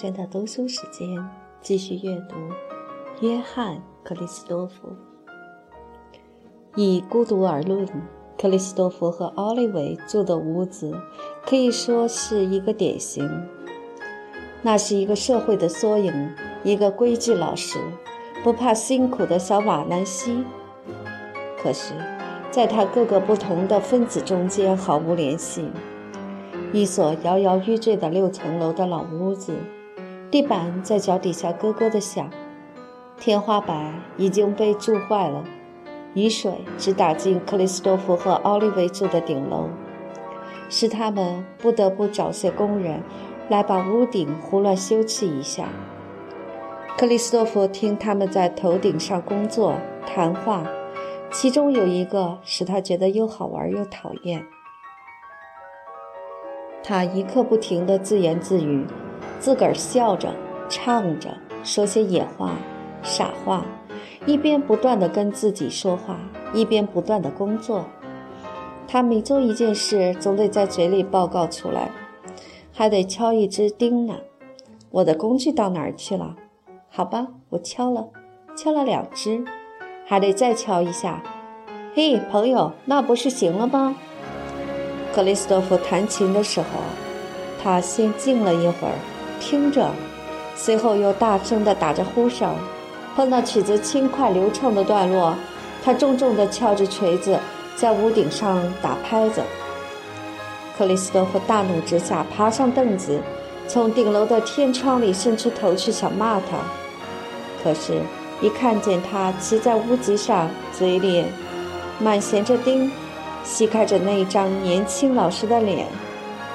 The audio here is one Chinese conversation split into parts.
小娟的读书时间，继续阅读约翰·克里斯多夫。以孤独而论，克里斯多夫和奥利维住的屋子可以说是一个典型。那是一个社会的缩影，一个规矩老实、不怕辛苦的小瓦兰西。可是，在他各个不同的分子中间毫无联系。一所摇摇欲坠的六层楼的老屋子，地板在脚底下咯咯地响，天花板已经被蛀坏了，雨水只打进克里斯多夫和奥利维住的顶楼，使他们不得不找些工人来把屋顶胡乱修葺一下。克里斯多夫听他们在头顶上工作谈话，其中有一个使他觉得又好玩又讨厌。他一刻不停地自言自语，自个儿笑着、唱着，说些野话、傻话，一边不断地跟自己说话，一边不断地工作。他每做一件事，总得在嘴里报告出来，还得敲一只钉呢。我的工具到哪儿去了？好吧，我敲了，敲了两只，还得再敲一下。嘿，朋友，那不是行了吗？克里斯多夫弹琴的时候，他先静了一会儿，听着，随后又大声地打着呼声。碰到曲子轻快流畅的段落，他重重地敲着锤子，在屋顶上打拍子。克里斯托夫大怒之下，爬上凳子，从顶楼的天窗里伸出头去想骂他。可是，一看见他骑在屋脊上，嘴里满衔着钉。细看着那张年轻老实的脸，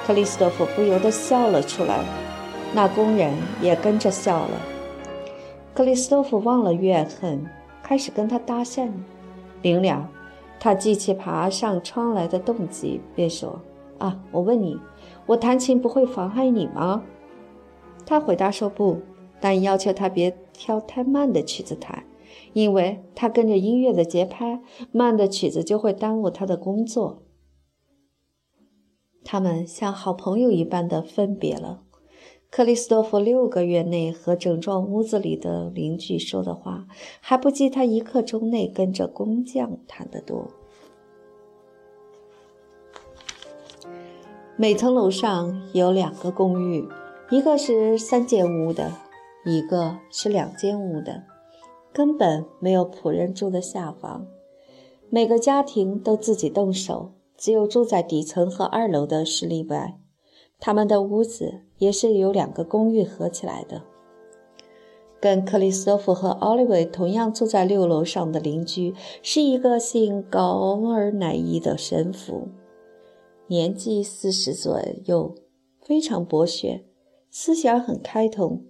克里斯托夫不由得笑了出来。那工人也跟着笑了。克里斯托夫忘了怨恨，开始跟他搭讪。临了，他记起爬上窗来的动机，便说：“啊，我问你，我弹琴不会妨碍你吗？”他回答说：“不，但要求他别挑太慢的曲子弹。”因为他跟着音乐的节拍，慢的曲子就会耽误他的工作。他们像好朋友一般的分别了。克里斯多夫六个月内和整幢屋子里的邻居说的话，还不及他一刻钟内跟着工匠谈得多。每层楼上有两个公寓，一个是三间屋的，一个是两间屋的。根本没有仆人住的下房，每个家庭都自己动手，只有住在底层和二楼的是例外。他们的屋子也是由两个公寓合起来的。跟克里斯托弗和奥利维同样住在六楼上的邻居是一个姓高尔乃伊的神父，年纪四十左右，非常博学，思想很开通，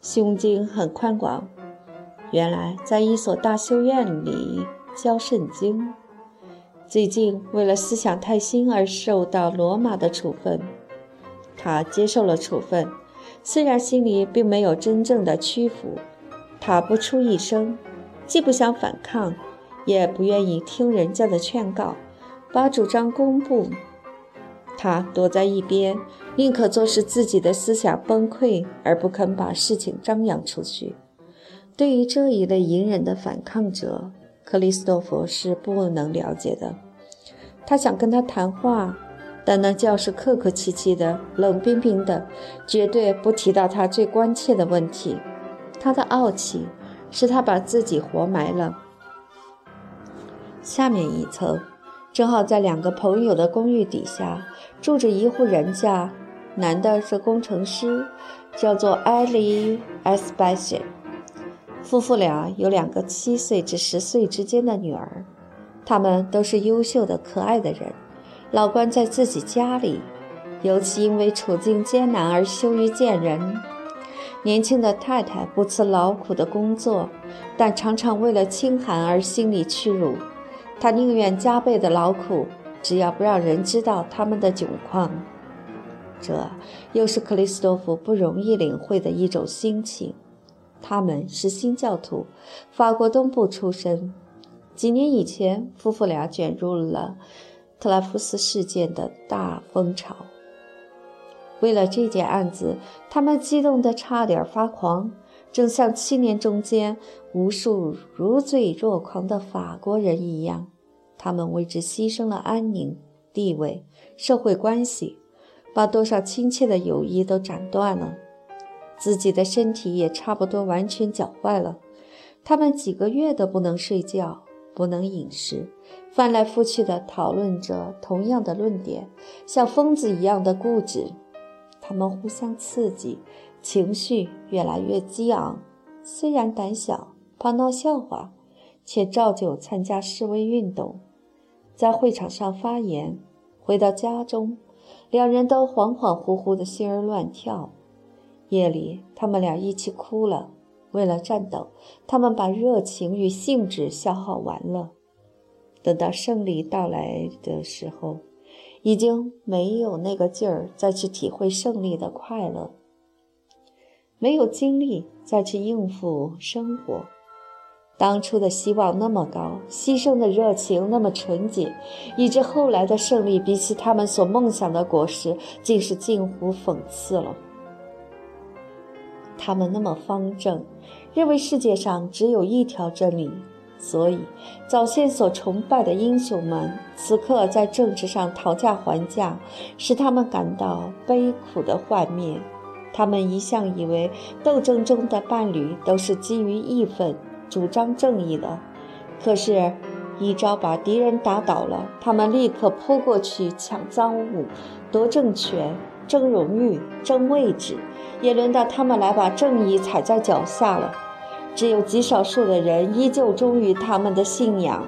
胸襟很宽广。原来在一所大修院里教圣经，最近为了思想太新而受到罗马的处分。他接受了处分，虽然心里并没有真正的屈服。他不出一声，既不想反抗，也不愿意听人家的劝告，把主张公布。他躲在一边，宁可做使自己的思想崩溃，而不肯把事情张扬出去。对于这一类隐忍的反抗者，克里斯多夫是不能了解的。他想跟他谈话，但那教室客客气气的、冷冰冰的，绝对不提到他最关切的问题。他的傲气是他把自己活埋了。下面一层，正好在两个朋友的公寓底下住着一户人家，男的是工程师，叫做埃里埃斯拜谢。夫妇俩有两个七岁至十岁之间的女儿，他们都是优秀的、可爱的人。老关在自己家里，尤其因为处境艰难而羞于见人。年轻的太太不辞劳苦的工作，但常常为了清寒而心里屈辱。她宁愿加倍的劳苦，只要不让人知道他们的窘况。这又是克里斯多夫不容易领会的一种心情。他们是新教徒，法国东部出身。几年以前，夫妇俩卷入了特拉夫斯事件的大风潮。为了这件案子，他们激动得差点发狂，正像七年中间无数如醉若狂的法国人一样。他们为之牺牲了安宁、地位、社会关系，把多少亲切的友谊都斩断了，自己的身体也差不多完全搅坏了。他们几个月都不能睡觉，不能饮食，翻来覆去地讨论着同样的论点，像疯子一样的固执。他们互相刺激，情绪越来越激昂。虽然胆小，怕闹笑话，却照旧参加示威运动，在会场上发言。回到家中，两人都恍恍惚惚的，心儿乱跳。夜里，他们俩一起哭了。为了战斗，他们把热情与兴致消耗完了。等到胜利到来的时候，已经没有那个劲儿再去体会胜利的快乐，没有精力再去应付生活。当初的希望那么高，牺牲的热情那么纯洁，以致后来的胜利比起他们所梦想的果实，竟是近乎讽刺了。他们那么方正，认为世界上只有一条真理。所以，早先所崇拜的英雄们，此刻在政治上讨价还价，使他们感到悲苦的幻灭。他们一向以为斗争中的伴侣都是基于义愤、主张正义的，可是，一招把敌人打倒了，他们立刻扑过去抢赃物、夺政权、争荣誉、争位置，也轮到他们来把正义踩在脚下了。只有极少数的人依旧忠于他们的信仰，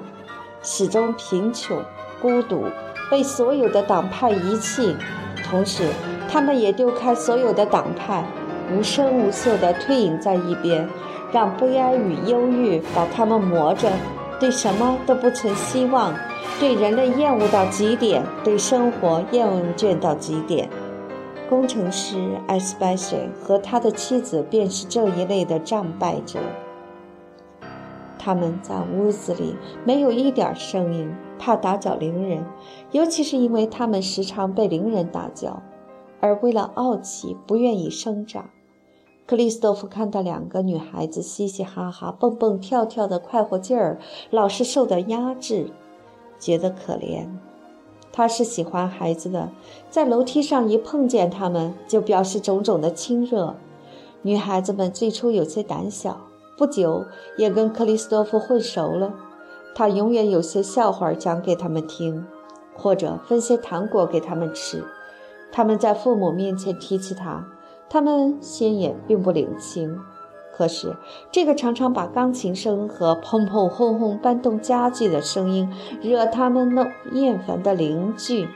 始终贫穷、孤独，被所有的党派遗弃。同时，他们也丢开所有的党派，无声无色地退隐在一边，让悲哀与忧郁把他们磨着，对什么都不存希望，对人类厌恶到极点，对生活厌倦到极点。工程师艾斯拜塞和他的妻子便是这一类的战败者。他们在屋子里没有一点声音，怕打搅邻人，尤其是因为他们时常被邻人打搅，而为了傲气不愿意声张。克里斯多夫看到两个女孩子嘻嘻哈哈、蹦蹦跳跳的快活劲儿，老是受到压制，觉得可怜。他是喜欢孩子的，在楼梯上一碰见他们，就表示种种的亲热。女孩子们最初有些胆小，不久也跟克里斯多夫混熟了。他永远有些笑话讲给他们听，或者分些糖果给他们吃。他们在父母面前提起他，他们先也并不领情。可是，这个常常把钢琴声和砰砰轰轰搬动家具的声音惹他们那厌烦的邻居，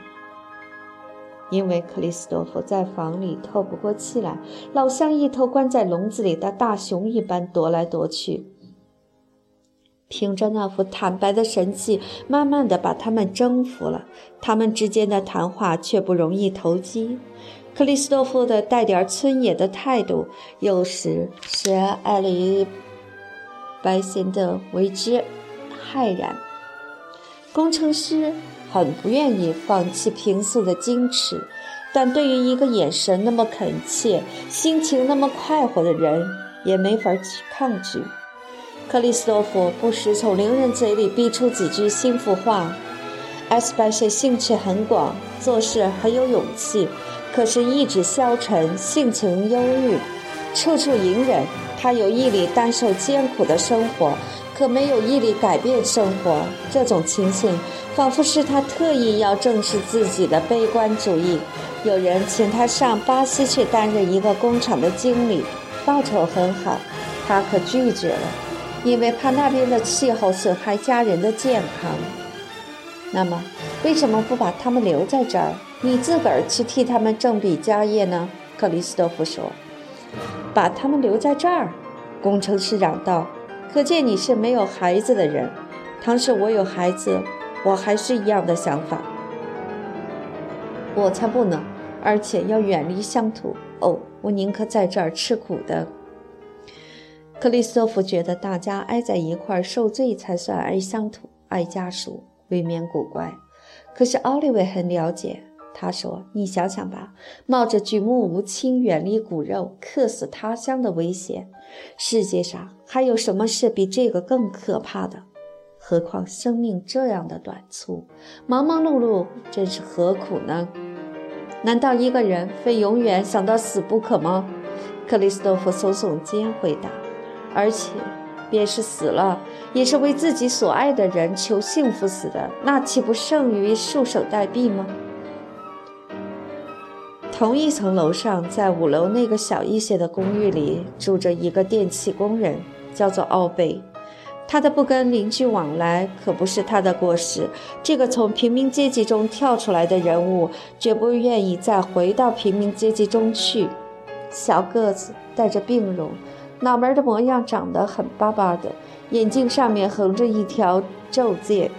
因为克里斯多夫在房里透不过气来，老像一头关在笼子里的大熊一般踱来踱去。凭着那副坦白的神气，慢慢的把他们征服了。他们之间的谈话却不容易投机。克里斯托夫的带点村野的态度，有时使艾丽白贤的为之骇然。工程师很不愿意放弃平素的矜持，但对于一个眼神那么恳切、心情那么快活的人，也没法去抗拒。克里斯托夫不时从邻人嘴里逼出几句心腹话。艾斯白谢兴趣很广，做事很有勇气。可是意志消沉，性情忧郁，处处隐忍。他有毅力担受艰苦的生活，可没有毅力改变生活。这种情形，仿佛是他特意要正视自己的悲观主义。有人请他上巴西去担任一个工厂的经理，报酬很好，他可拒绝了，因为怕那边的气候损害家人的健康。那么，为什么不把他们留在这儿？你自个儿去替他们正笔家业呢？克里斯多夫说：“把他们留在这儿。”工程师嚷道：“可见你是没有孩子的人。倘使我有孩子，我还是一样的想法。我才不能，而且要远离乡土。哦，我宁可在这儿吃苦的。”克里斯托夫觉得大家挨在一块儿受罪才算爱乡土、爱家属，未免古怪。可是奥利维很了解。他说：“你想想吧，冒着举目无亲、远离骨肉、客死他乡的危险，世界上还有什么事比这个更可怕的？何况生命这样的短促，忙忙碌碌，真是何苦呢？难道一个人非永远想到死不可吗？”克里斯托夫耸耸肩回答：“而且，便是死了，也是为自己所爱的人求幸福死的，那岂不胜于束手待毙吗？”同一层楼上，在五楼那个小一些的公寓里，住着一个电气工人，叫做奥贝。他的不跟邻居往来，可不是他的过失。这个从平民阶级中跳出来的人物，绝不愿意再回到平民阶级中去。小个子，带着病容，脑门的模样长得很巴巴的，眼睛上面横着一条皱戒，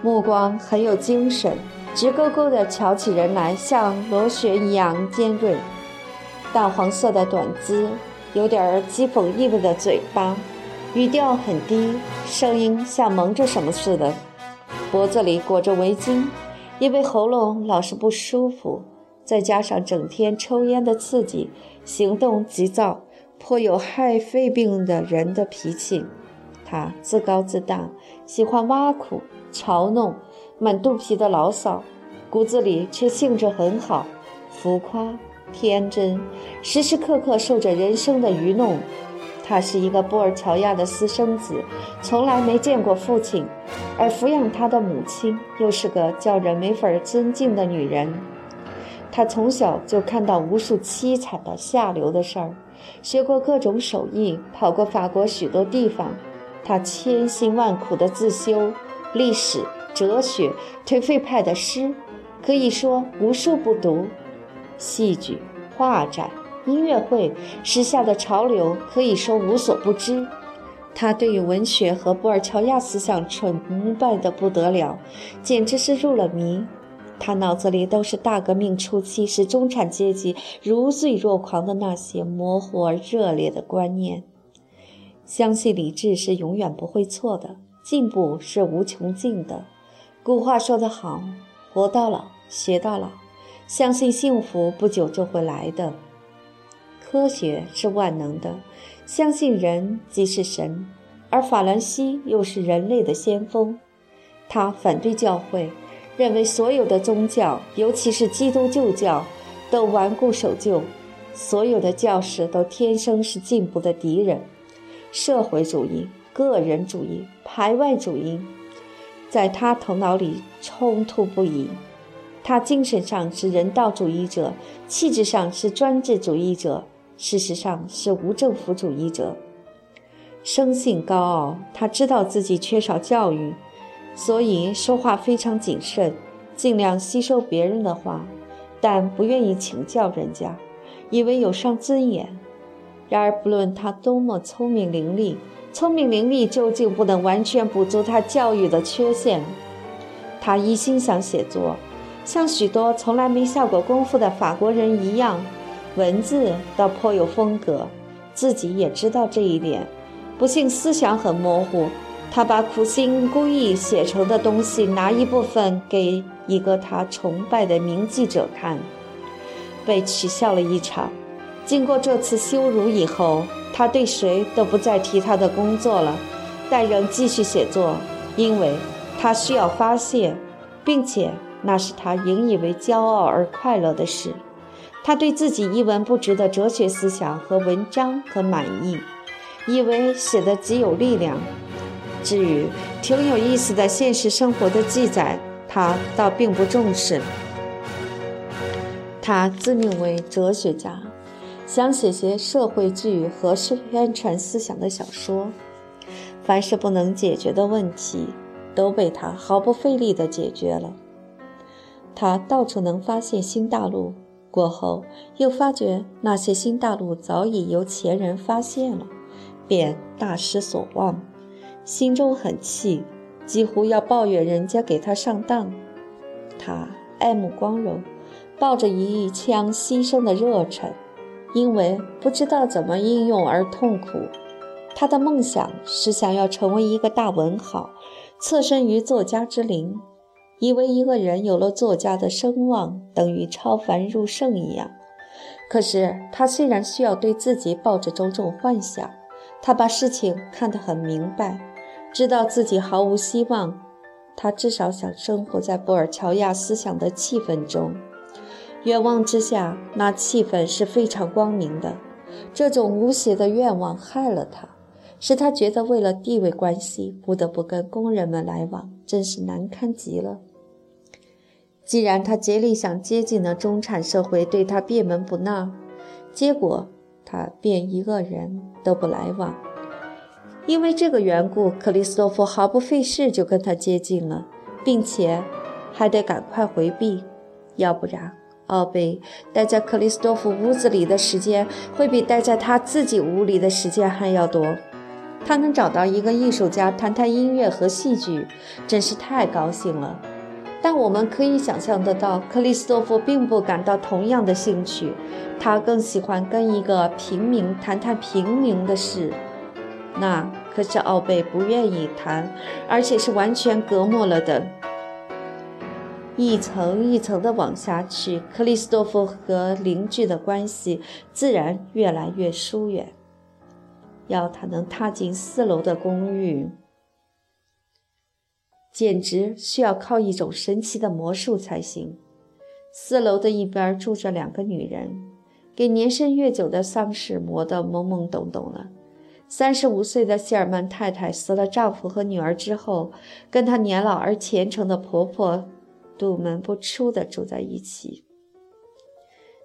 目光很有精神。直勾勾地瞧起人来，像螺旋一样尖锐。淡黄色的短姿，有点讥讽意味的嘴巴，语调很低，声音像蒙着什么似的。脖子里裹着围巾，因为喉咙老是不舒服，再加上整天抽烟的刺激，行动急躁，颇有害肺病的人的脾气。他自高自大，喜欢挖苦、嘲弄。满肚皮的牢骚，骨子里却性质很好，浮夸天真，时时刻刻受着人生的愚弄。他是一个布尔乔亚的私生子，从来没见过父亲，而抚养他的母亲又是个叫人没法尊敬的女人。他从小就看到无数凄惨的下流的事儿，学过各种手艺，跑过法国许多地方。他千辛万苦地自修历史。哲学、颓废派的诗，可以说无数不读；戏剧、画展、音乐会，时下的潮流可以说无所不知。他对于文学和布尔乔亚思想崇拜的不得了，简直是入了迷。他脑子里都是大革命初期使中产阶级如醉若狂的那些模糊而热烈的观念。相信理智是永远不会错的，进步是无穷尽的。古话说得好，活到老，学到老。相信幸福不久就会来的。科学是万能的，相信人即是神，而法兰西又是人类的先锋。他反对教会，认为所有的宗教，尤其是基督旧教，都顽固守旧，所有的教士都天生是进步的敌人。社会主义、个人主义、排外主义。在他头脑里冲突不已，他精神上是人道主义者，气质上是专制主义者，事实上是无政府主义者。生性高傲，他知道自己缺少教育，所以说话非常谨慎，尽量吸收别人的话，但不愿意请教人家，以为有伤尊严。然而，不论他多么聪明伶俐。聪明伶俐究竟不能完全补足他教育的缺陷。他一心想写作，像许多从来没下过功夫的法国人一样，文字倒颇有风格，自己也知道这一点。不幸思想很模糊，他把苦心孤诣写成的东西拿一部分给一个他崇拜的名记者看，被取笑了一场。经过这次羞辱以后。他对谁都不再提他的工作了，但仍继续写作，因为他需要发泄，并且那是他引以为骄傲而快乐的事。他对自己一文不值的哲学思想和文章很满意，以为写的极有力量。至于挺有意思的现实生活的记载，他倒并不重视。他自命为哲学家。想写些社会剧和宣传思想的小说，凡是不能解决的问题，都被他毫不费力地解决了。他到处能发现新大陆，过后又发觉那些新大陆早已由前人发现了，便大失所望，心中很气，几乎要抱怨人家给他上当。他爱慕光荣，抱着一腔牺牲的热忱。因为不知道怎么应用而痛苦，他的梦想是想要成为一个大文豪，侧身于作家之林。以为一个人有了作家的声望，等于超凡入圣一样。可是他虽然需要对自己抱着种种幻想，他把事情看得很明白，知道自己毫无希望。他至少想生活在布尔乔亚思想的气氛中。愿望之下，那气氛是非常光明的。这种无邪的愿望害了他，使他觉得为了地位关系不得不跟工人们来往，真是难堪极了。既然他竭力想接近的中产社会，对他闭门不纳，结果他便一个人都不来往。因为这个缘故，克里斯托弗毫不费事就跟他接近了，并且还得赶快回避，要不然。奥贝待在克里斯多夫屋子里的时间，会比待在他自己屋里的时间还要多。他能找到一个艺术家谈谈音乐和戏剧，真是太高兴了。但我们可以想象得到，克里斯多夫并不感到同样的兴趣。他更喜欢跟一个平民谈谈平民的事。那可是奥贝不愿意谈，而且是完全隔膜了的。一层一层地往下去，克里斯多夫和邻居的关系自然越来越疏远。要他能踏进四楼的公寓，简直需要靠一种神奇的魔术才行。四楼的一边住着两个女人，给年深月久的丧事磨得懵懵懂懂了。三十五岁的谢尔曼太太死了丈夫和女儿之后，跟她年老而虔诚的婆婆。堵门不出的住在一起。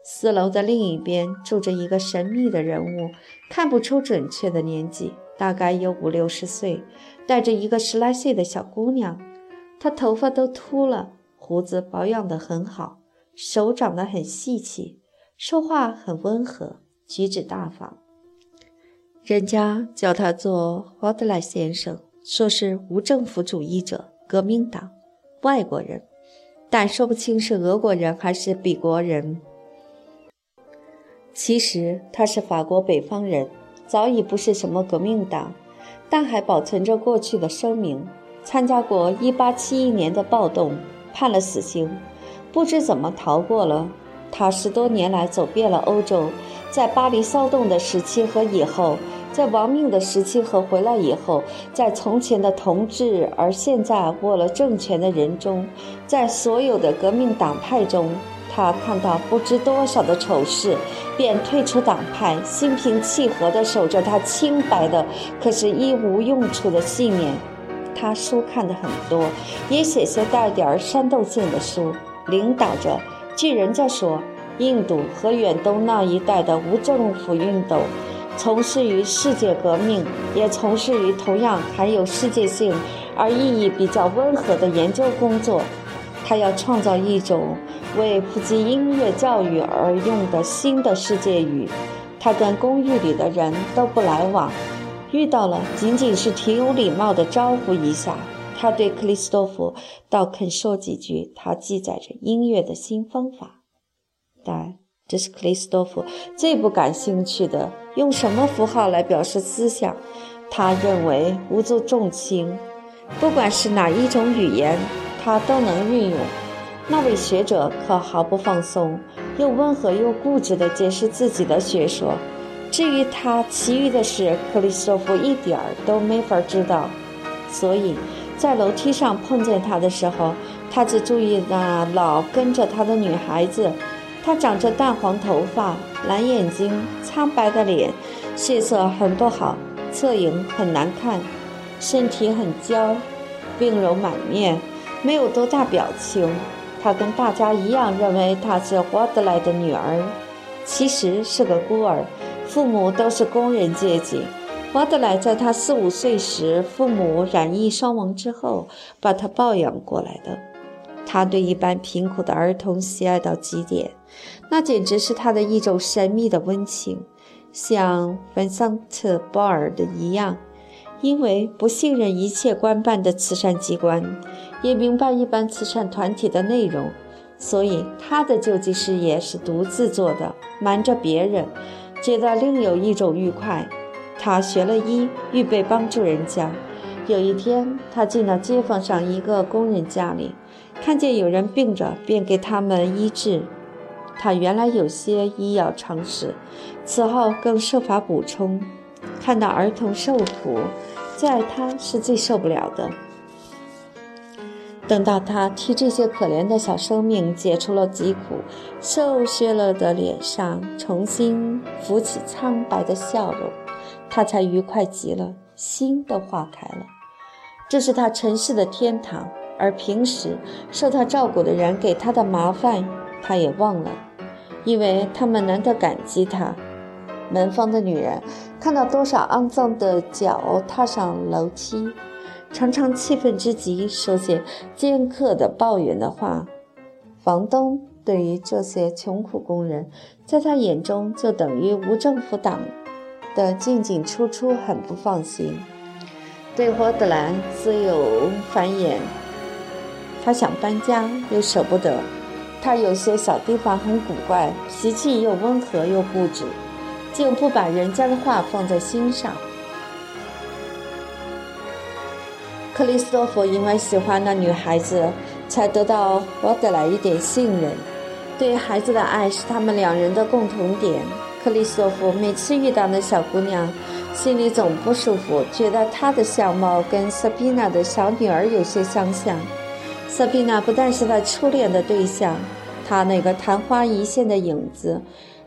四楼的另一边住着一个神秘的人物，看不出准确的年纪，大概有五六十岁，带着一个十来岁的小姑娘。她头发都秃了，胡子保养得很好，手长得很细气，说话很温和，举止大方。人家叫他做华德莱先生，说是无政府主义者，革命党，外国人。但说不清是俄国人还是比国人。其实他是法国北方人，早已不是什么革命党，但还保存着过去的声明。参加过1871年的暴动，判了死刑，不知怎么逃过了。他十多年来走遍了欧洲，在巴黎骚动的时期和以后。在亡命的时期和回来以后，在从前的同志而现在握了政权的人中，在所有的革命党派中，他看到不知多少的丑事，便退出党派，心平气和地守着他清白的，可是一无用处的信念。他书看的很多，也写些带点儿煽动性的书，领导着，据人家说，印度和远东那一带的无政府运动。从事于世界革命，也从事于同样含有世界性而意义比较温和的研究工作。他要创造一种为普及音乐教育而用的新的世界语。他跟公寓里的人都不来往，遇到了仅仅是挺有礼貌的招呼一下。他对克里斯多夫倒肯说几句他记载着音乐的新方法，但。这是克里斯多夫最不感兴趣的。用什么符号来表示思想？他认为无足重轻。不管是哪一种语言，他都能运用。那位学者可毫不放松，又温和又固执地解释自己的学说。至于他其余的事，克里斯多夫一点儿都没法知道。所以在楼梯上碰见他的时候，他只注意那老跟着他的女孩子。她长着淡黄头发，蓝眼睛，苍白的脸，血色很不好，侧影很难看，身体很娇，病容满面，没有多大表情。她跟大家一样认为她是华德莱的女儿，其实是个孤儿，父母都是工人阶级。华德莱在她四五岁时，父母染疫双亡之后，把她抱养过来的。他对一般贫苦的儿童喜爱到极点，那简直是他的一种神秘的温情，像芬桑特·鲍尔的一样。因为不信任一切官办的慈善机关，也明白一般慈善团体的内容，所以他的救济事业是独自做的，瞒着别人，觉得另有一种愉快。他学了医，预备帮助人家。有一天，他进了街坊上一个工人家里，看见有人病着，便给他们医治。他原来有些医药常识，此后更设法补充。看到儿童受苦，在他是最受不了的。等到他替这些可怜的小生命解除了疾苦，瘦削了的脸上重新浮起苍白的笑容，他才愉快极了，心都化开了。这是他尘世的天堂，而平时受他照顾的人给他的麻烦，他也忘了，因为他们难得感激他。门房的女人看到多少肮脏的脚踏上楼梯。常常气愤之极，说些尖刻的抱怨的话。房东对于这些穷苦工人，在他眼中就等于无政府党的进进出出，很不放心。对霍德兰自有繁衍，他想搬家又舍不得。他有些小地方很古怪，脾气又温和又固执，竟不把人家的话放在心上。克里斯托弗因为喜欢那女孩子，才得到沃德莱一点信任。对孩子的爱是他们两人的共同点。克里斯托弗每次遇到那小姑娘，心里总不舒服，觉得她的相貌跟瑟宾娜的小女儿有些相像。瑟比娜不但是他初恋的对象，他那个昙花一现的影子，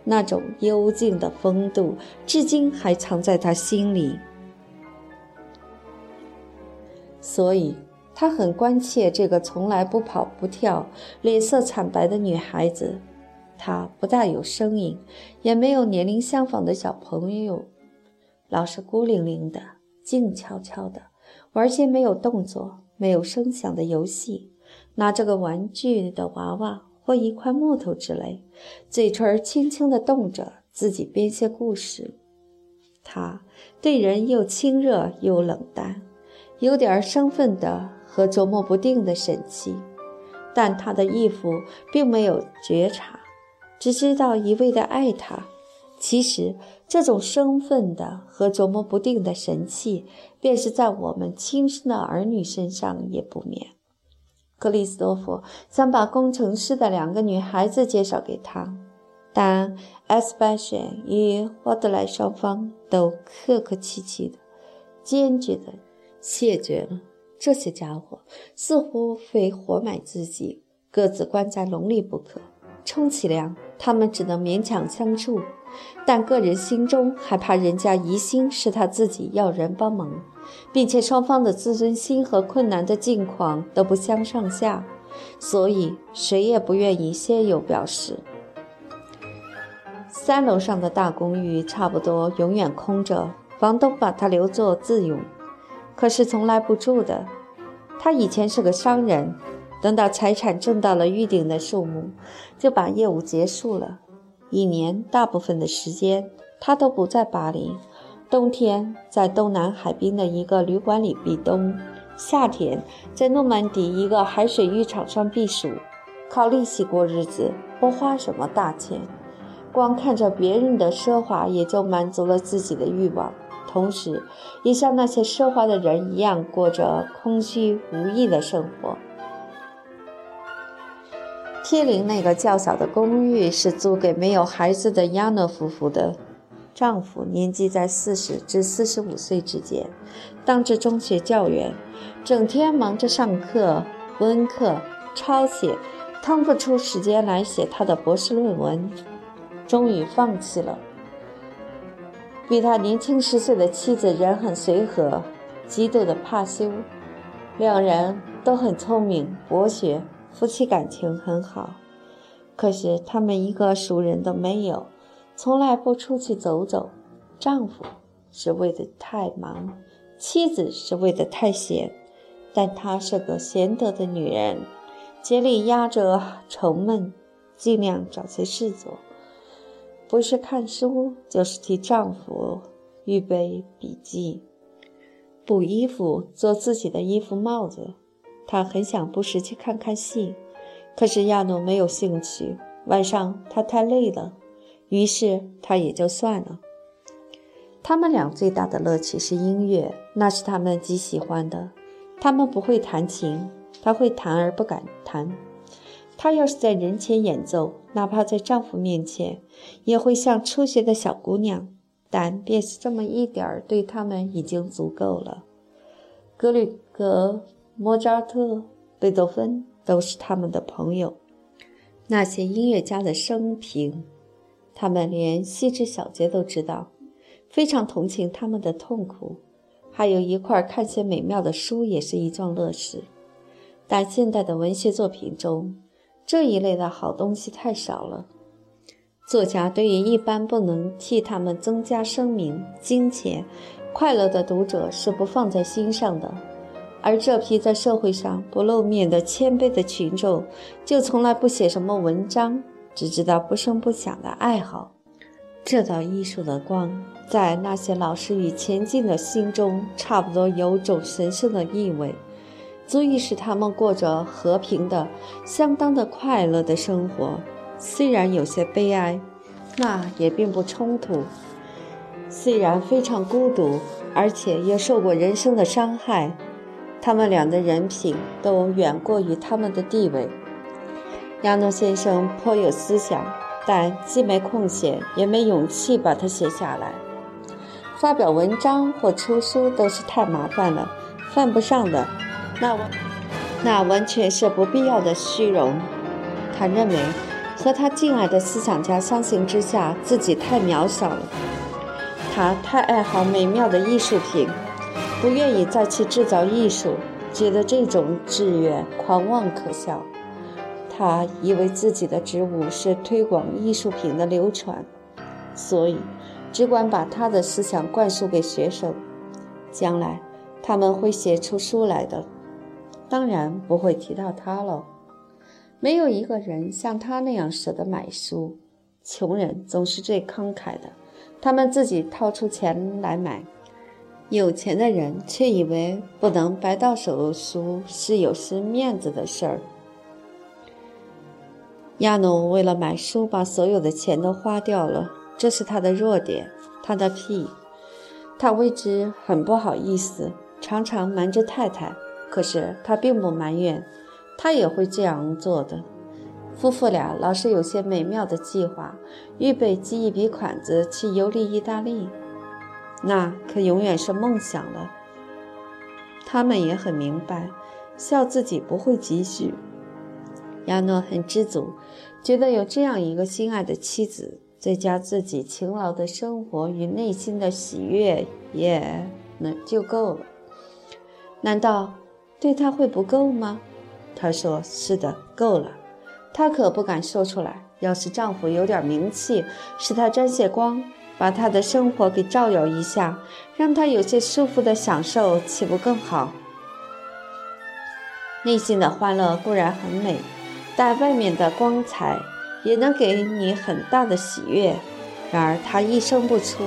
那种幽静的风度，至今还藏在他心里。所以，他很关切这个从来不跑不跳、脸色惨白的女孩子。她不大有声音，也没有年龄相仿的小朋友，老是孤零零的、静悄悄的，玩些没有动作、没有声响的游戏，拿着个玩具的娃娃或一块木头之类，嘴唇轻轻地动着，自己编些故事。他对人又亲热又冷淡。有点生分的和琢磨不定的神气，但他的义父并没有觉察，只知道一味的爱他。其实这种生分的和琢磨不定的神气，便是在我们亲生的儿女身上也不免。克里斯多夫想把工程师的两个女孩子介绍给他，但埃斯巴逊与霍德莱双方都客客气气的，坚决的。谢绝了，这些家伙似乎非活埋自己，各自关在笼里不可。充其量，他们只能勉强相处，但个人心中还怕人家疑心是他自己要人帮忙，并且双方的自尊心和困难的境况都不相上下，所以谁也不愿意先有表示。三楼上的大公寓差不多永远空着，房东把它留作自用。可是从来不住的。他以前是个商人，等到财产挣到了预定的数目，就把业务结束了。一年大部分的时间，他都不在巴黎。冬天在东南海滨的一个旅馆里避冬，夏天在诺曼底一个海水浴场上避暑，靠利息过日子，不花什么大钱，光看着别人的奢华，也就满足了自己的欲望。同时，也像那些奢华的人一样，过着空虚无益的生活。贴邻那个较小的公寓是租给没有孩子的亚诺夫妇的，丈夫年纪在四十至四十五岁之间，当着中学教员，整天忙着上课、温课、抄写，腾不出时间来写他的博士论文，终于放弃了。比他年轻十岁的妻子人很随和，极度的怕羞，两人都很聪明博学，夫妻感情很好。可是他们一个熟人都没有，从来不出去走走。丈夫是为的太忙，妻子是为的太闲，但她是个贤德的女人，竭力压着愁闷，尽量找些事做。不是看书，就是替丈夫预备笔记、补衣服、做自己的衣服、帽子。她很想不时去看看戏，可是亚诺没有兴趣。晚上他太累了，于是他也就算了。他们俩最大的乐趣是音乐，那是他们极喜欢的。他们不会弹琴，他会弹而不敢弹。他要是在人前演奏，哪怕在丈夫面前，也会像初学的小姑娘。但便是这么一点儿，对他们已经足够了。格里格、莫扎特、贝多芬都是他们的朋友。那些音乐家的生平，他们连细枝小节都知道，非常同情他们的痛苦。还有一块看些美妙的书，也是一桩乐事。但现代的文学作品中，这一类的好东西太少了。作家对于一般不能替他们增加声名、金钱、快乐的读者是不放在心上的，而这批在社会上不露面的谦卑的群众，就从来不写什么文章，只知道不声不响的爱好。这道艺术的光，在那些老实与前进的心中，差不多有种神圣的意味，足以使他们过着和平的、相当的快乐的生活。虽然有些悲哀，那也并不冲突。虽然非常孤独，而且也受过人生的伤害，他们俩的人品都远过于他们的地位。亚诺先生颇有思想，但既没空闲，也没勇气把它写下来。发表文章或出书都是太麻烦了，犯不上的。那完，那完全是不必要的虚荣。他认为。和他敬爱的思想家相形之下，自己太渺小了。他太爱好美妙的艺术品，不愿意再去制造艺术，觉得这种志愿狂妄可笑。他以为自己的职务是推广艺术品的流传，所以只管把他的思想灌输给学生，将来他们会写出书来的。当然不会提到他了。没有一个人像他那样舍得买书，穷人总是最慷慨的，他们自己掏出钱来买。有钱的人却以为不能白到手的书是有失面子的事儿。亚努为了买书，把所有的钱都花掉了，这是他的弱点，他的癖。他为之很不好意思，常常瞒着太太，可是他并不埋怨。他也会这样做的。夫妇俩老是有些美妙的计划，预备寄一笔款子去游历意大利，那可永远是梦想了。他们也很明白，笑自己不会积蓄。亚诺很知足，觉得有这样一个心爱的妻子，再加自己勤劳的生活与内心的喜悦，也能就够了。难道对他会不够吗？她说：“是的，够了。”她可不敢说出来。要是丈夫有点名气，使她沾些光，把他的生活给照耀一下，让他有些舒服的享受，岂不更好？内心的欢乐固然很美，但外面的光彩也能给你很大的喜悦。然而他一声不出，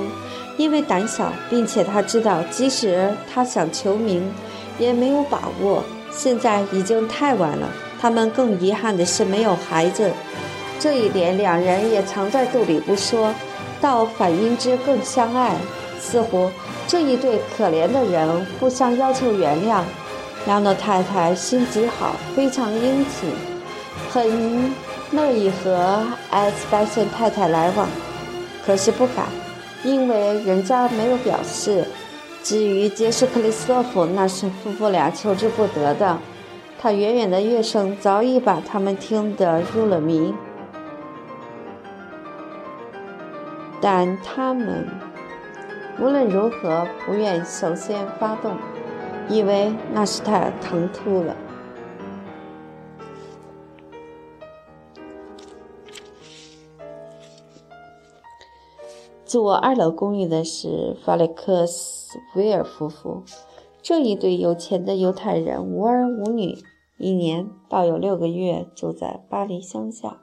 因为胆小，并且他知道，即使他想求名，也没有把握。现在已经太晚了。他们更遗憾的是没有孩子，这一点两人也藏在肚里不说，倒反应之更相爱。似乎这一对可怜的人互相要求原谅。杨诺太太心极好，非常殷勤，很乐意和艾斯班森太太来往，可是不敢，因为人家没有表示。至于杰斯克里斯托夫，那是夫妇俩求之不得的。他远远的乐声早已把他们听得入了迷，但他们无论如何不愿首先发动，以为那是他疼吐了。住二楼公寓的是法雷克斯维尔夫妇，这一对有钱的犹太人无儿无女，一年到有六个月住在巴黎乡下。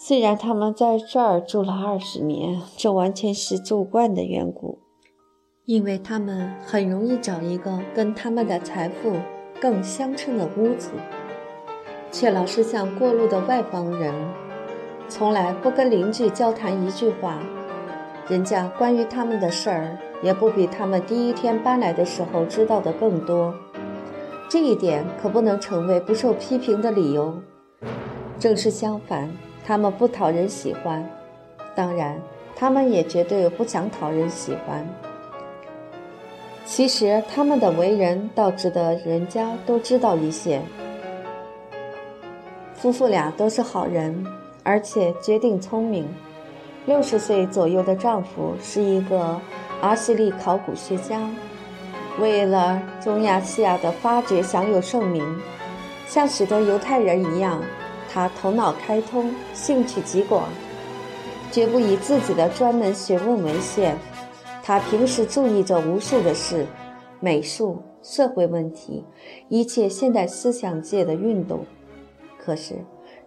虽然他们在这儿住了二十年，这完全是住惯的缘故，因为他们很容易找一个跟他们的财富更相称的屋子，却老是像过路的外邦人。从来不跟邻居交谈一句话，人家关于他们的事儿，也不比他们第一天搬来的时候知道的更多。这一点可不能成为不受批评的理由。正是相反，他们不讨人喜欢，当然，他们也绝对不想讨人喜欢。其实他们的为人倒值得人家都知道一些。夫妇俩都是好人，而且绝顶聪明。六十岁左右的丈夫是一个阿西利考古学家，为了中亚西亚的发掘享有盛名。像许多犹太人一样，他头脑开通，兴趣极广，绝不以自己的专门学问为限。他平时注意着无数的事：美术、社会问题，一切现代思想界的运动。可是，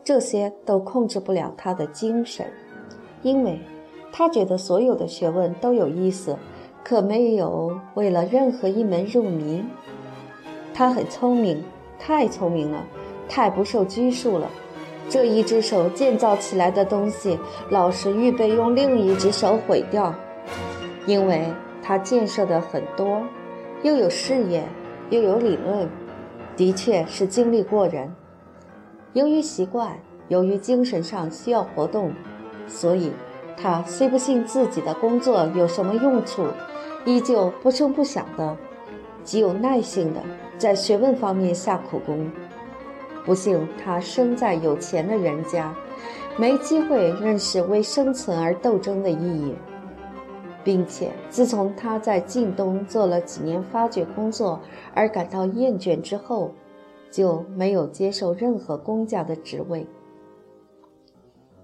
这些都控制不了他的精神。因为，他觉得所有的学问都有意思，可没有为了任何一门入迷。他很聪明，太聪明了，太不受拘束了。这一只手建造起来的东西，老是预备用另一只手毁掉。因为他建设的很多，又有事业，又有理论，的确是精力过人。由于习惯，由于精神上需要活动。所以，他虽不信自己的工作有什么用处，依旧不声不响的、极有耐性的在学问方面下苦功。不幸他生在有钱的人家，没机会认识为生存而斗争的意义，并且自从他在晋东做了几年发掘工作而感到厌倦之后，就没有接受任何公家的职位。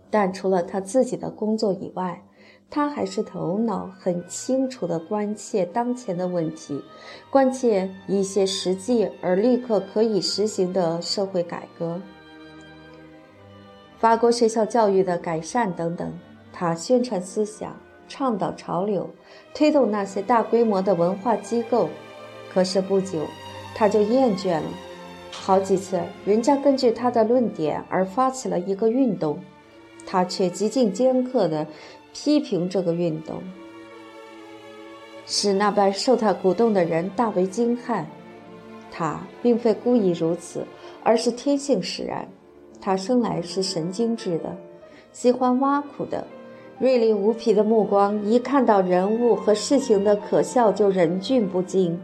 但除了他自己的工作以外，他还是头脑很清楚地关切当前的问题，关切一些实际而立刻可以实行的社会改革、法国学校教育的改善等等。他宣传思想，倡导潮流，推动那些大规模的文化机构。可是不久，他就厌倦了。好几次，人家根据他的论点而发起了一个运动。他却极尽尖刻地批评这个运动，使那般受他鼓动的人大为惊骇。他并非故意如此，而是天性使然。他生来是神经质的，喜欢挖苦的，锐利无匹的目光，一看到人物和事情的可笑就忍俊不禁。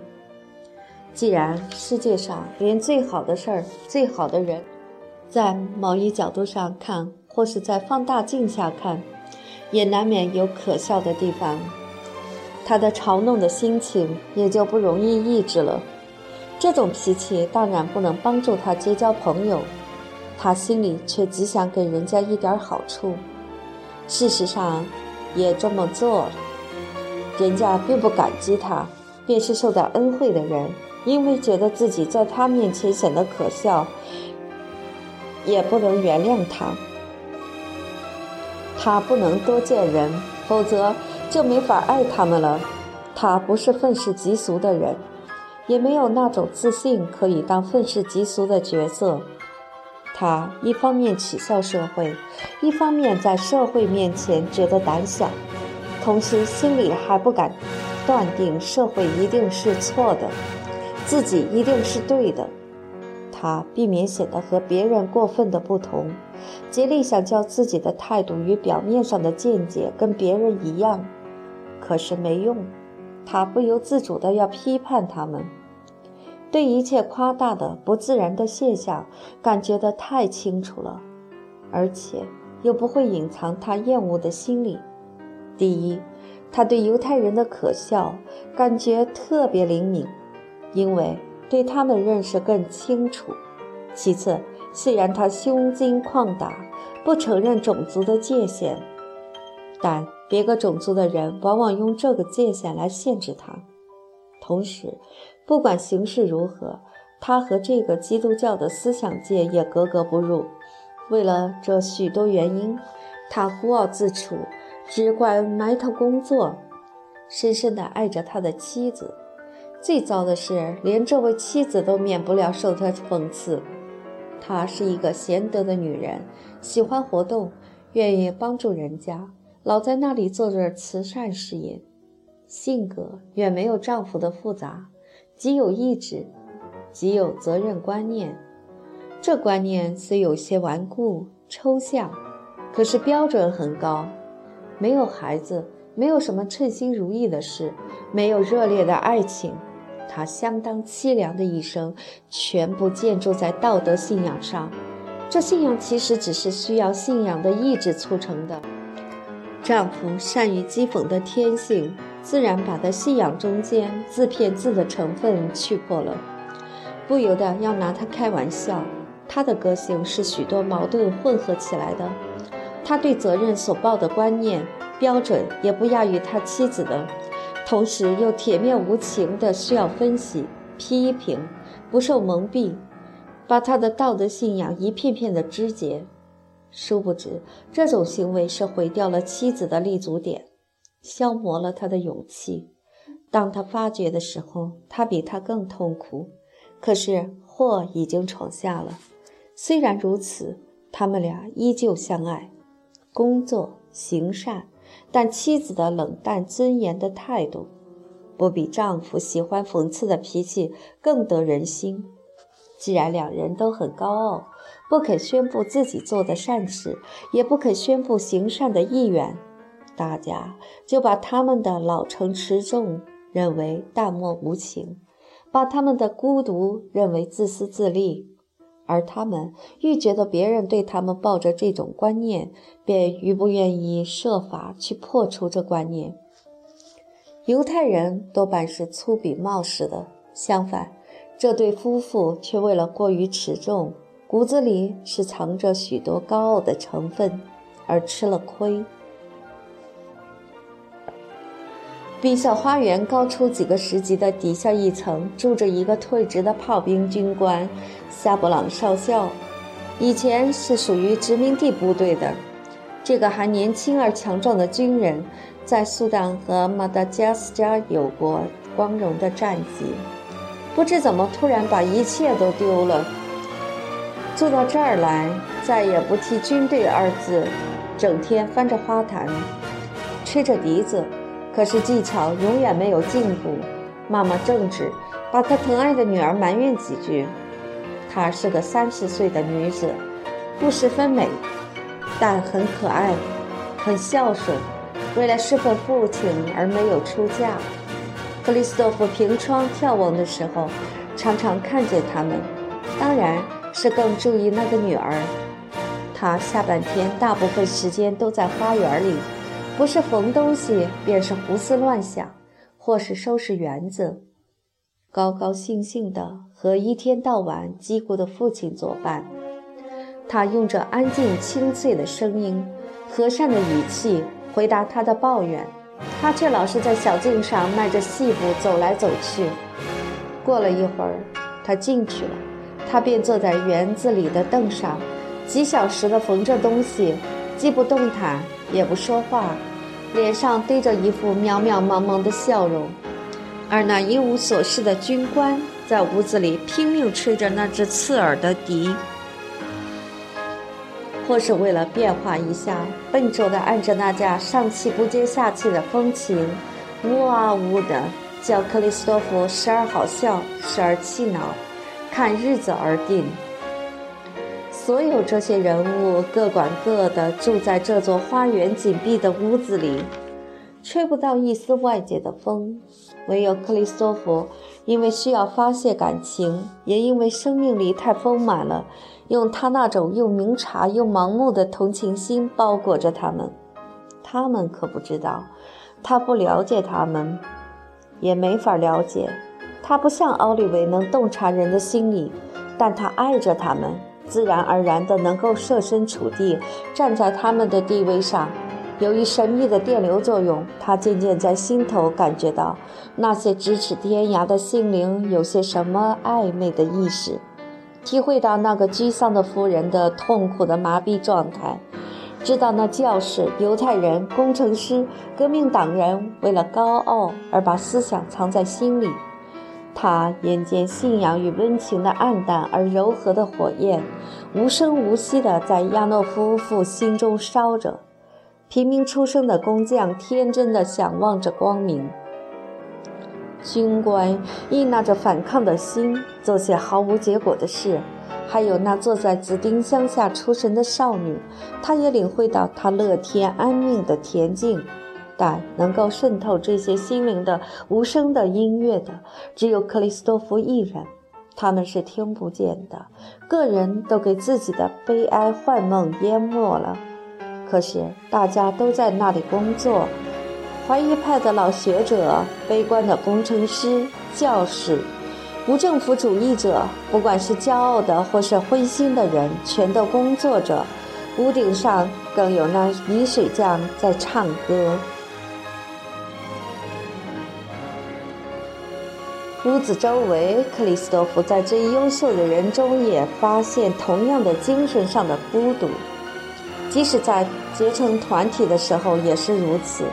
既然世界上连最好的事儿、最好的人，在某一角度上看，或是在放大镜下看，也难免有可笑的地方。他的嘲弄的心情也就不容易抑制了。这种脾气当然不能帮助他结交朋友，他心里却极想给人家一点好处。事实上，也这么做了。人家并不感激他，便是受到恩惠的人，因为觉得自己在他面前显得可笑，也不能原谅他。他不能多见人，否则就没法爱他们了。他不是愤世嫉俗的人，也没有那种自信可以当愤世嫉俗的角色。他一方面取笑社会，一方面在社会面前觉得胆小，同时心里还不敢断定社会一定是错的，自己一定是对的。他避免显得和别人过分的不同。竭力想叫自己的态度与表面上的见解跟别人一样，可是没用。他不由自主地要批判他们，对一切夸大的不自然的现象感觉得太清楚了，而且又不会隐藏他厌恶的心理。第一，他对犹太人的可笑感觉特别灵敏，因为对他们认识更清楚。其次，虽然他胸襟旷达，不承认种族的界限，但别个种族的人往往用这个界限来限制他。同时，不管形势如何，他和这个基督教的思想界也格格不入。为了这许多原因，他孤傲自处，只管埋头工作，深深地爱着他的妻子。最糟的是，连这位妻子都免不了受他讽刺。她是一个贤德的女人，喜欢活动，愿意帮助人家，老在那里做着慈善事业，性格远没有丈夫的复杂，极有意志，极有责任观念。这观念虽有些顽固抽象，可是标准很高。没有孩子，没有什么称心如意的事，没有热烈的爱情。他相当凄凉的一生，全部建筑在道德信仰上。这信仰其实只是需要信仰的意志促成的。丈夫善于讥讽的天性，自然把他信仰中间自骗自的成分去破了，不由得要拿他开玩笑。他的个性是许多矛盾混合起来的，他对责任所抱的观念标准也不亚于他妻子的。同时又铁面无情的需要分析、批评，不受蒙蔽，把他的道德信仰一片片的肢解。殊不知，这种行为是毁掉了妻子的立足点，消磨了他的勇气。当他发觉的时候，他比他更痛苦。可是祸已经闯下了。虽然如此，他们俩依旧相爱，工作行善。但妻子的冷淡尊严的态度，不比丈夫喜欢讽刺的脾气更得人心。既然两人都很高傲，不肯宣布自己做的善事，也不肯宣布行善的意愿，大家就把他们的老成持重认为淡漠无情，把他们的孤独认为自私自利。而他们愈觉得别人对他们抱着这种观念，便愈不愿意设法去破除这观念。犹太人多半是粗鄙冒失的，相反，这对夫妇却为了过于持重，骨子里是藏着许多高傲的成分，而吃了亏。比小花园高出几个十级的底下一层，住着一个退职的炮兵军官夏布朗少校。以前是属于殖民地部队的。这个还年轻而强壮的军人，在苏丹和马达加斯加有过光荣的战绩。不知怎么突然把一切都丢了，住到这儿来，再也不提军队二字，整天翻着花坛，吹着笛子。可是技巧永远没有进步。妈妈正直，把她疼爱的女儿埋怨几句。她是个三十岁的女子，不十分美，但很可爱，很孝顺。为了侍奉父亲而没有出嫁。克里斯托弗凭窗眺望的时候，常常看见他们，当然是更注意那个女儿。他下半天大部分时间都在花园里。不是缝东西，便是胡思乱想，或是收拾园子，高高兴兴地和一天到晚叽咕的父亲作伴。他用着安静清脆的声音、和善的语气回答他的抱怨，他却老是在小径上迈着细步走来走去。过了一会儿，他进去了，他便坐在园子里的凳上，几小时的缝着东西，既不动弹。也不说话，脸上堆着一副渺渺茫茫的笑容，而那一无所事的军官在屋子里拼命吹着那只刺耳的笛，或是为了变化一下，笨拙地按着那架上气不接下气的风琴，呜啊呜的叫克里斯多夫时而好笑，时而气恼，看日子而定。所有这些人物各管各的，住在这座花园紧闭的屋子里，吹不到一丝外界的风。唯有克里斯托弗，因为需要发泄感情，也因为生命力太丰满了，用他那种又明察又盲目的同情心包裹着他们。他们可不知道，他不了解他们，也没法了解。他不像奥利维能洞察人的心理，但他爱着他们。自然而然的能够设身处地站在他们的地位上，由于神秘的电流作用，他渐渐在心头感觉到那些咫尺天涯的心灵有些什么暧昧的意识，体会到那个沮丧的夫人的痛苦的麻痹状态，知道那教士、犹太人、工程师、革命党人为了高傲而把思想藏在心里。他眼见信仰与温情的暗淡而柔和的火焰，无声无息地在亚诺夫妇心中烧着。平民出身的工匠天真的想望着光明。军官亦纳着反抗的心做些毫无结果的事，还有那坐在紫丁香下出神的少女，她也领会到她乐天安命的恬静。能够渗透这些心灵的无声的音乐的，只有克里斯多夫一人。他们是听不见的，个人都给自己的悲哀幻梦淹没了。可是大家都在那里工作。怀疑派的老学者，悲观的工程师、教士，无政府主义者，不管是骄傲的或是灰心的人，全都工作着。屋顶上更有那泥水匠在唱歌。屋子周围，克里斯多夫在最优秀的人中也发现同样的精神上的孤独，即使在结成团体的时候也是如此。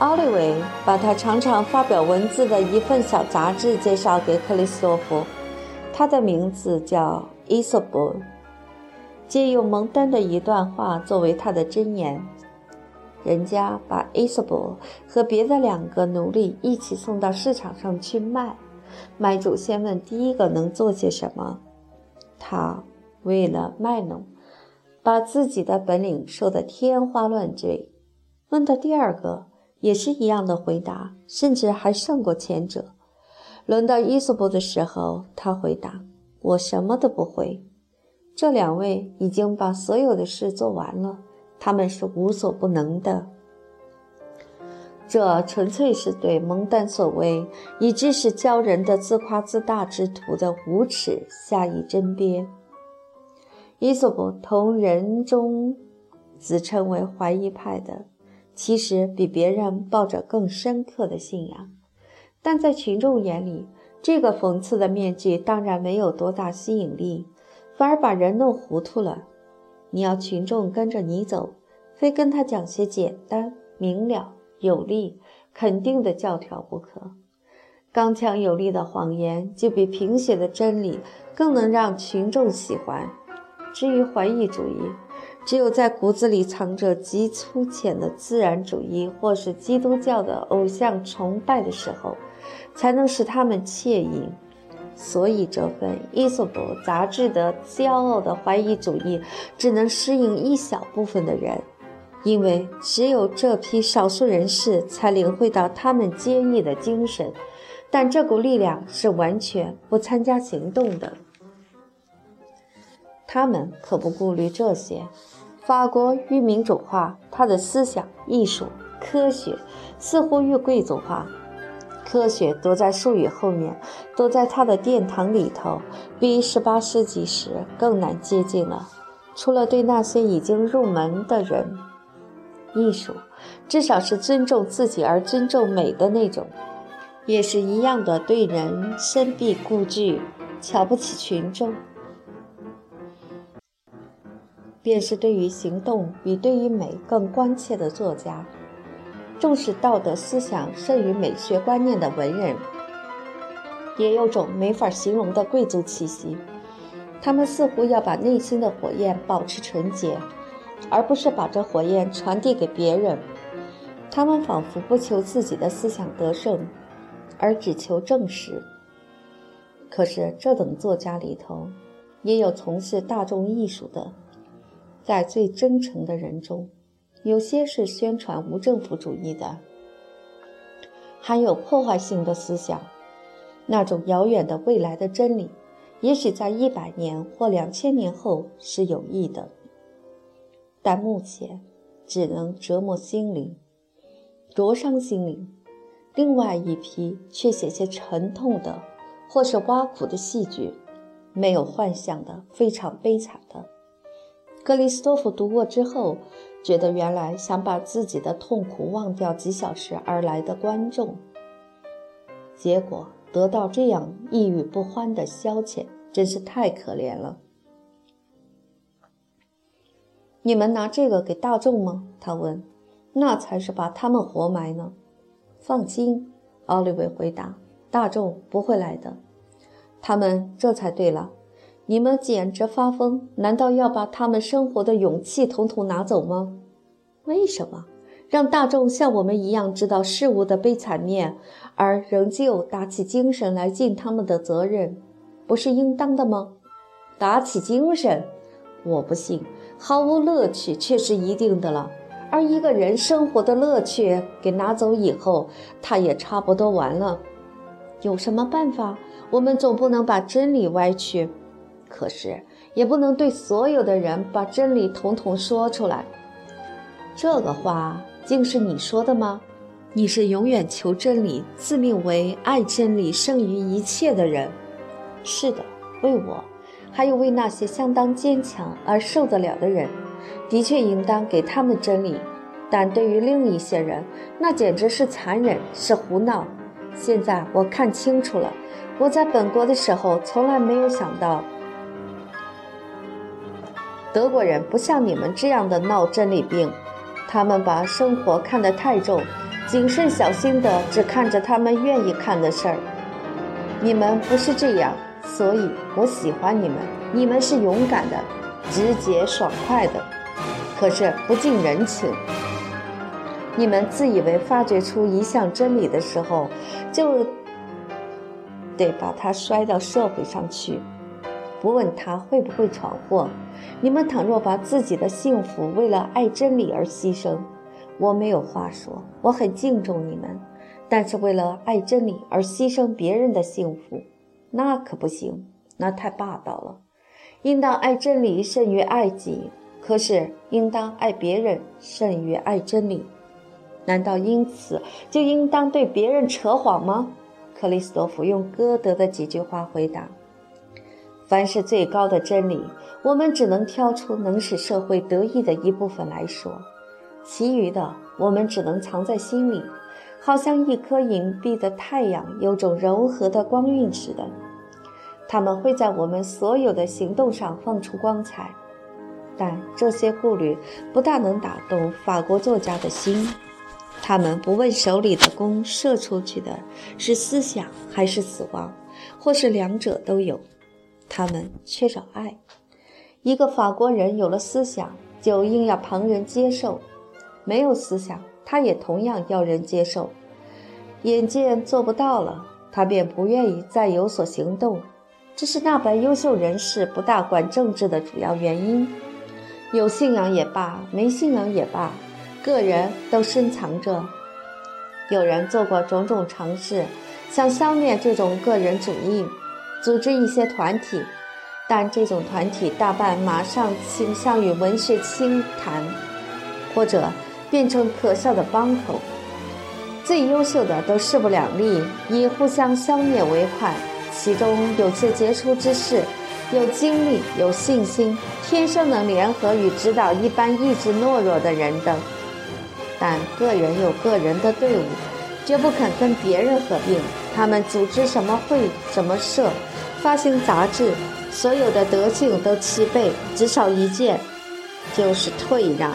奥利维把他常常发表文字的一份小杂志介绍给克里斯多夫，他的名字叫伊索博，借用蒙丹的一段话作为他的箴言。人家把伊索博和别的两个奴隶一起送到市场上去卖，卖主先问第一个能做些什么，他为了卖弄，把自己的本领说得天花乱坠。问到第二个。也是一样的回答，甚至还胜过前者。轮到伊索布的时候，他回答：“我什么都不会。”这两位已经把所有的事做完了，他们是无所不能的。这纯粹是对蒙丹所谓以知识教人的自夸自大之徒的无耻下以针砭。伊索布同人中自称为怀疑派的。其实比别人抱着更深刻的信仰，但在群众眼里，这个讽刺的面具当然没有多大吸引力，反而把人弄糊涂了。你要群众跟着你走，非跟他讲些简单明了、有力、肯定的教条不可。刚强有力的谎言，就比平写的真理更能让群众喜欢。至于怀疑主义，只有在骨子里藏着极粗浅的自然主义，或是基督教的偶像崇拜的时候，才能使他们惬意。所以，这份《伊索博》杂志的骄傲的怀疑主义，只能适应一小部分的人，因为只有这批少数人士才领会到他们坚毅的精神。但这股力量是完全不参加行动的，他们可不顾虑这些。法国愈民主化，他的思想、艺术、科学似乎愈贵族化。科学躲在术语后面，躲在他的殿堂里头，比十八世纪时更难接近了。除了对那些已经入门的人，艺术至少是尊重自己而尊重美的那种，也是一样的对人深闭固惧，瞧不起群众。便是对于行动比对于美更关切的作家，重视道德思想胜于美学观念的文人，也有种没法形容的贵族气息。他们似乎要把内心的火焰保持纯洁，而不是把这火焰传递给别人。他们仿佛不求自己的思想得胜，而只求证实。可是这等作家里头，也有从事大众艺术的。在最真诚的人中，有些是宣传无政府主义的，含有破坏性的思想。那种遥远的未来的真理，也许在一百年或两千年后是有益的，但目前只能折磨心灵，灼伤心灵。另外一批却写些沉痛的，或是挖苦的戏剧，没有幻想的，非常悲惨的。克里斯托弗读过之后，觉得原来想把自己的痛苦忘掉几小时而来的观众，结果得到这样抑郁不欢的消遣，真是太可怜了。你们拿这个给大众吗？他问。那才是把他们活埋呢。放心，奥利维回答，大众不会来的。他们这才对了。你们简直发疯！难道要把他们生活的勇气统统拿走吗？为什么让大众像我们一样知道事物的悲惨面，而仍旧打起精神来尽他们的责任，不是应当的吗？打起精神，我不信，毫无乐趣却是一定的了。而一个人生活的乐趣给拿走以后，他也差不多完了。有什么办法？我们总不能把真理歪曲，可是也不能对所有的人把真理统统说出来。这个话竟是你说的吗？你是永远求真理、自命为爱真理胜于一切的人。是的，为我，还有为那些相当坚强而受得了的人，的确应当给他们真理。但对于另一些人，那简直是残忍，是胡闹。现在我看清楚了，我在本国的时候从来没有想到，德国人不像你们这样的闹真理病。他们把生活看得太重，谨慎小心的只看着他们愿意看的事儿。你们不是这样，所以我喜欢你们。你们是勇敢的、直接爽快的，可是不近人情。你们自以为发掘出一项真理的时候，就得把它摔到社会上去，不问他会不会闯祸。你们倘若把自己的幸福为了爱真理而牺牲，我没有话说，我很敬重你们。但是为了爱真理而牺牲别人的幸福，那可不行，那太霸道了。应当爱真理胜于爱己，可是应当爱别人胜于爱真理。难道因此就应当对别人扯谎吗？克里斯多夫用歌德的几句话回答：“凡是最高的真理，我们只能挑出能使社会得益的一部分来说，其余的我们只能藏在心里，好像一颗隐蔽的太阳，有种柔和的光晕似的。他们会在我们所有的行动上放出光彩，但这些顾虑不大能打动法国作家的心。”他们不问手里的弓射出去的是思想还是死亡，或是两者都有。他们缺少爱。一个法国人有了思想，就硬要旁人接受；没有思想，他也同样要人接受。眼见做不到了，他便不愿意再有所行动。这是那般优秀人士不大管政治的主要原因。有信仰也罢，没信仰也罢。个人都深藏着，有人做过种种尝试，想消灭这种个人主义，组织一些团体，但这种团体大半马上倾向于文学清谈，或者变成可笑的帮口。最优秀的都势不两立，以互相消灭为快。其中有些杰出之士，有精力、有信心，天生能联合与指导一般意志懦弱的人等。但个人有个人的队伍，绝不肯跟别人合并。他们组织什么会、什么社，发行杂志，所有的德性都齐备，只少一件，就是退让。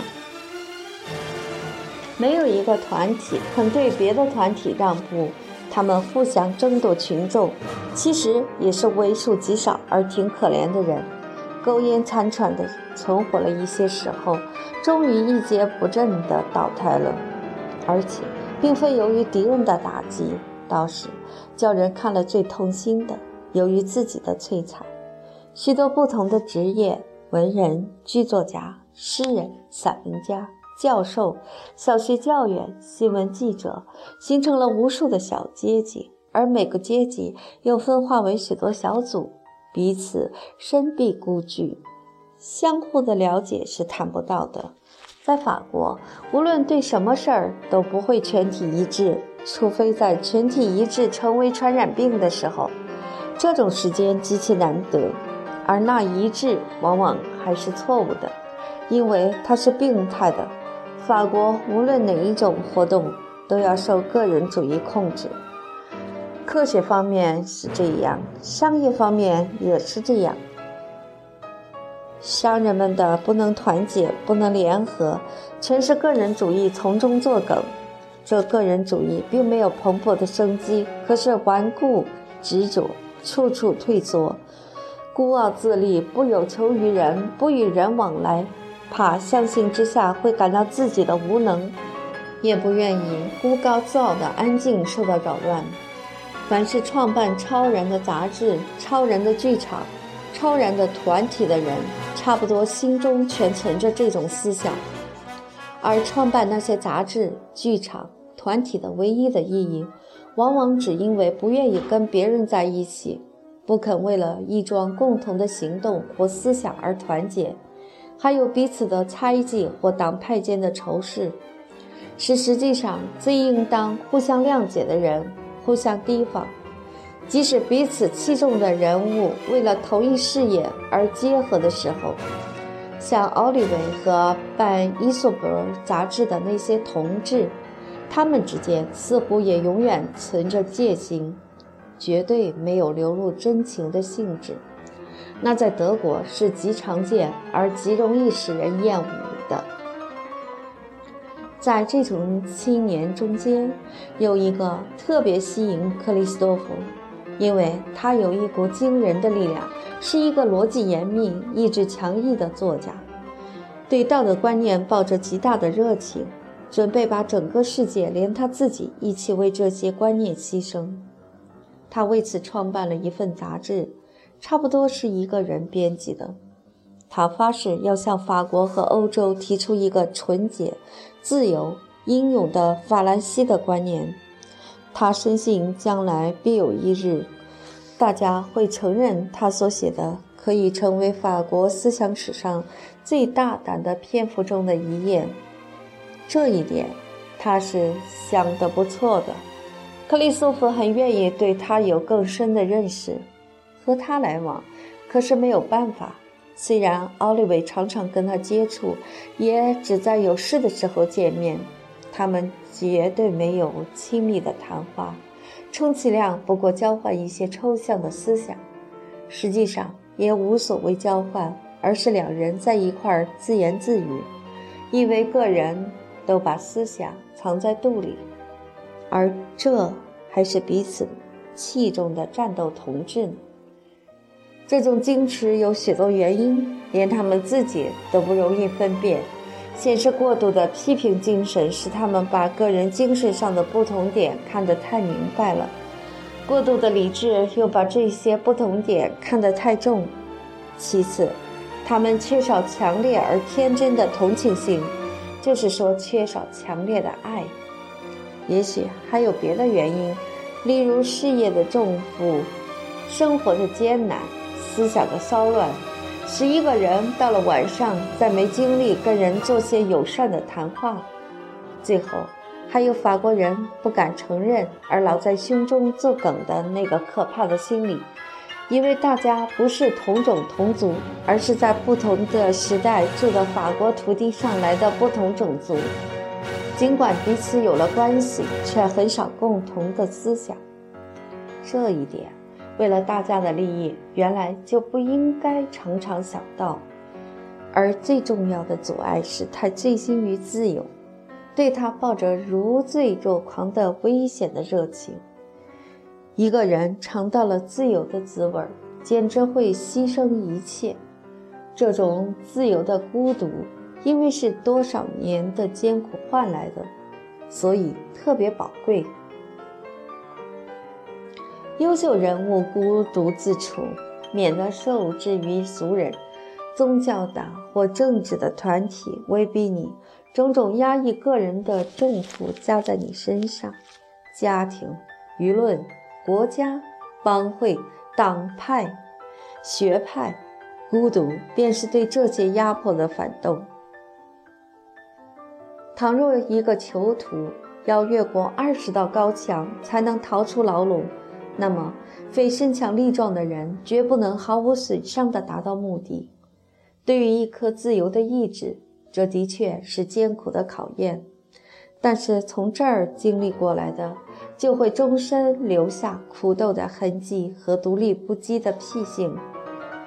没有一个团体肯对别的团体让步，他们互相争夺群众，其实也是为数极少而挺可怜的人。苟延残喘的存活了一些时候，终于一蹶不振的倒台了。而且，并非由于敌人的打击，倒是叫人看了最痛心的，由于自己的摧残。许多不同的职业，文人、剧作家、诗人、散文家、教授、小学教员、新闻记者，形成了无数的小阶级，而每个阶级又分化为许多小组。彼此深闭孤据，相互的了解是谈不到的。在法国，无论对什么事儿都不会全体一致，除非在全体一致成为传染病的时候，这种时间极其难得。而那一致往往还是错误的，因为它是病态的。法国无论哪一种活动都要受个人主义控制。科学方面是这样，商业方面也是这样。商人们的不能团结、不能联合，全是个人主义从中作梗。这个人主义并没有蓬勃的生机，可是顽固执着，处处退缩，孤傲自立，不有求于人，不与人往来，怕相信之下会感到自己的无能，也不愿意孤高自傲的安静受到扰乱。凡是创办超人的杂志、超人的剧场、超人的团体的人，差不多心中全存着这种思想。而创办那些杂志、剧场、团体的唯一的意义，往往只因为不愿意跟别人在一起，不肯为了一桩共同的行动或思想而团结。还有彼此的猜忌或党派间的仇视，是实际上最应当互相谅解的人互相提防。即使彼此器重的人物为了同一事业而结合的时候，像奥利维和办《伊索伯》杂志的那些同志，他们之间似乎也永远存着戒心，绝对没有流露真情的性质。那在德国是极常见而极容易使人厌恶的。在这种青年中间，有一个特别吸引克里斯多夫，因为他有一股惊人的力量，是一个逻辑严密、意志强毅的作家，对道德观念抱着极大的热情，准备把整个世界连他自己一起为这些观念牺牲。他为此创办了一份杂志。差不多是一个人编辑的。他发誓要向法国和欧洲提出一个纯洁、自由、英勇的法兰西的观念。他深信将来必有一日，大家会承认他所写的可以成为法国思想史上最大胆的篇幅中的一页。这一点，他是想得不错的。克里斯托弗很愿意对他有更深的认识。和他来往，可是没有办法。虽然奥利维常常跟他接触，也只在有事的时候见面，他们绝对没有亲密的谈话，充其量不过交换一些抽象的思想。实际上也无所谓交换，而是两人在一块儿自言自语，以为个人都把思想藏在肚里，而这还是彼此器重的战斗同志呢。这种矜持有许多原因，连他们自己都不容易分辨。先是过度的批评精神，使他们把个人精神上的不同点看得太明白了；过度的理智又把这些不同点看得太重。其次，他们缺少强烈而天真的同情心，就是说缺少强烈的爱。也许还有别的原因，例如事业的重负，生活的艰难。思想的骚乱，使一个人到了晚上再没精力跟人做些友善的谈话。最后，还有法国人不敢承认而老在胸中作梗的那个可怕的心理，因为大家不是同种同族，而是在不同的时代住的法国土地上来的不同种族，尽管彼此有了关系，却很少共同的思想。这一点。为了大家的利益，原来就不应该常常想到。而最重要的阻碍是他醉心于自由，对他抱着如醉若狂的危险的热情。一个人尝到了自由的滋味，简直会牺牲一切。这种自由的孤独，因为是多少年的艰苦换来的，所以特别宝贵。优秀人物孤独自处，免得受制于俗人。宗教的或政治的团体威逼你，种种压抑个人的重负加在你身上。家庭、舆论、国家、帮会、党派、学派，孤独便是对这些压迫的反动。倘若一个囚徒要越过二十道高墙才能逃出牢笼，那么，非身强力壮的人绝不能毫无损伤地达到目的。对于一颗自由的意志，这的确是艰苦的考验。但是从这儿经历过来的，就会终身留下苦斗的痕迹和独立不羁的癖性，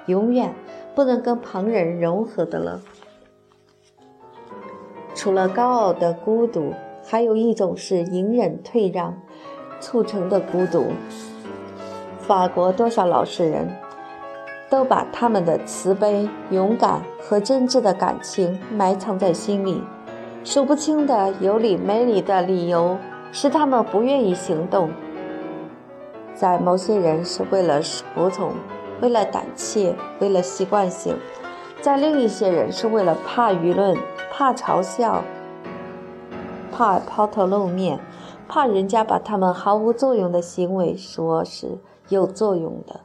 永远不能跟旁人融合的了。除了高傲的孤独，还有一种是隐忍退让促成的孤独。法国多少老实人，都把他们的慈悲、勇敢和真挚的感情埋藏在心里。数不清的有理没理的理由使他们不愿意行动。在某些人是为了服从，为了胆怯，为了习惯性；在另一些人是为了怕舆论、怕嘲笑、怕抛头露面、怕人家把他们毫无作用的行为说是有作用的。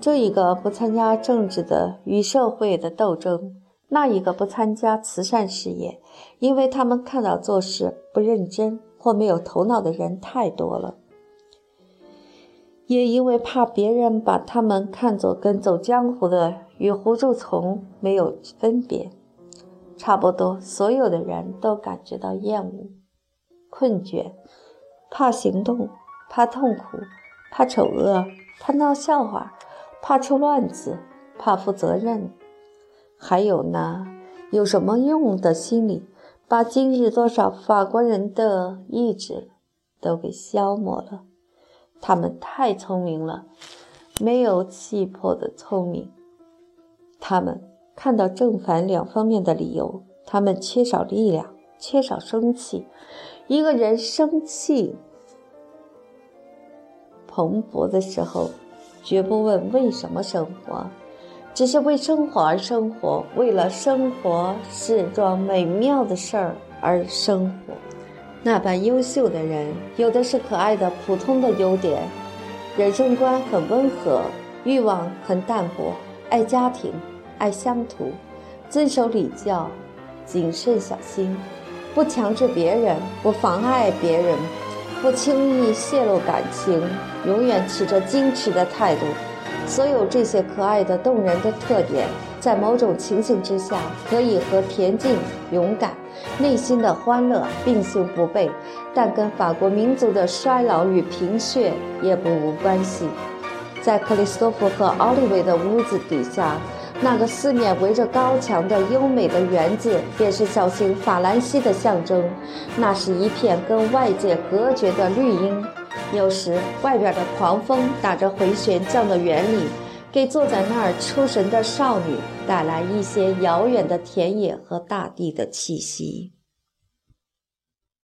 这一个不参加政治的与社会的斗争，那一个不参加慈善事业，因为他们看到做事不认真或没有头脑的人太多了。也因为怕别人把他们看作跟走江湖的与胡诛虫没有分别，差不多所有的人都感觉到厌恶、困倦，怕行动，怕痛苦，怕丑恶，怕闹笑话，怕出乱子，怕负责任，还有呢，有什么用的心理，把今日多少法国人的意志都给消磨了。他们太聪明了，没有气魄的聪明。他们看到正反两方面的理由，他们缺少力量，缺少生气。一个人生气蓬勃的时候，绝不问为什么生活，只是为生活而生活，为了生活是桩美妙的事儿而生活。那般优秀的人，有的是可爱的普通的优点，人生观很温和，欲望很淡薄，爱家庭，爱乡土，遵守礼教，谨慎小心，不强制别人，不妨碍别人，不轻易泄露感情，永远持着矜持的态度。所有这些可爱的、动人的特点。在某种情形之下，可以和恬静、勇敢、内心的欢乐并行不悖，但跟法国民族的衰老与贫血也不无关系。在克里斯托弗和奥利维的屋子底下，那个四面围着高墙的优美的园子，便是小型法兰西的象征。那是一片跟外界隔绝的绿荫，有时外边的狂风打着回旋降的原理。给坐在那儿出神的少女带来一些遥远的田野和大地的气息。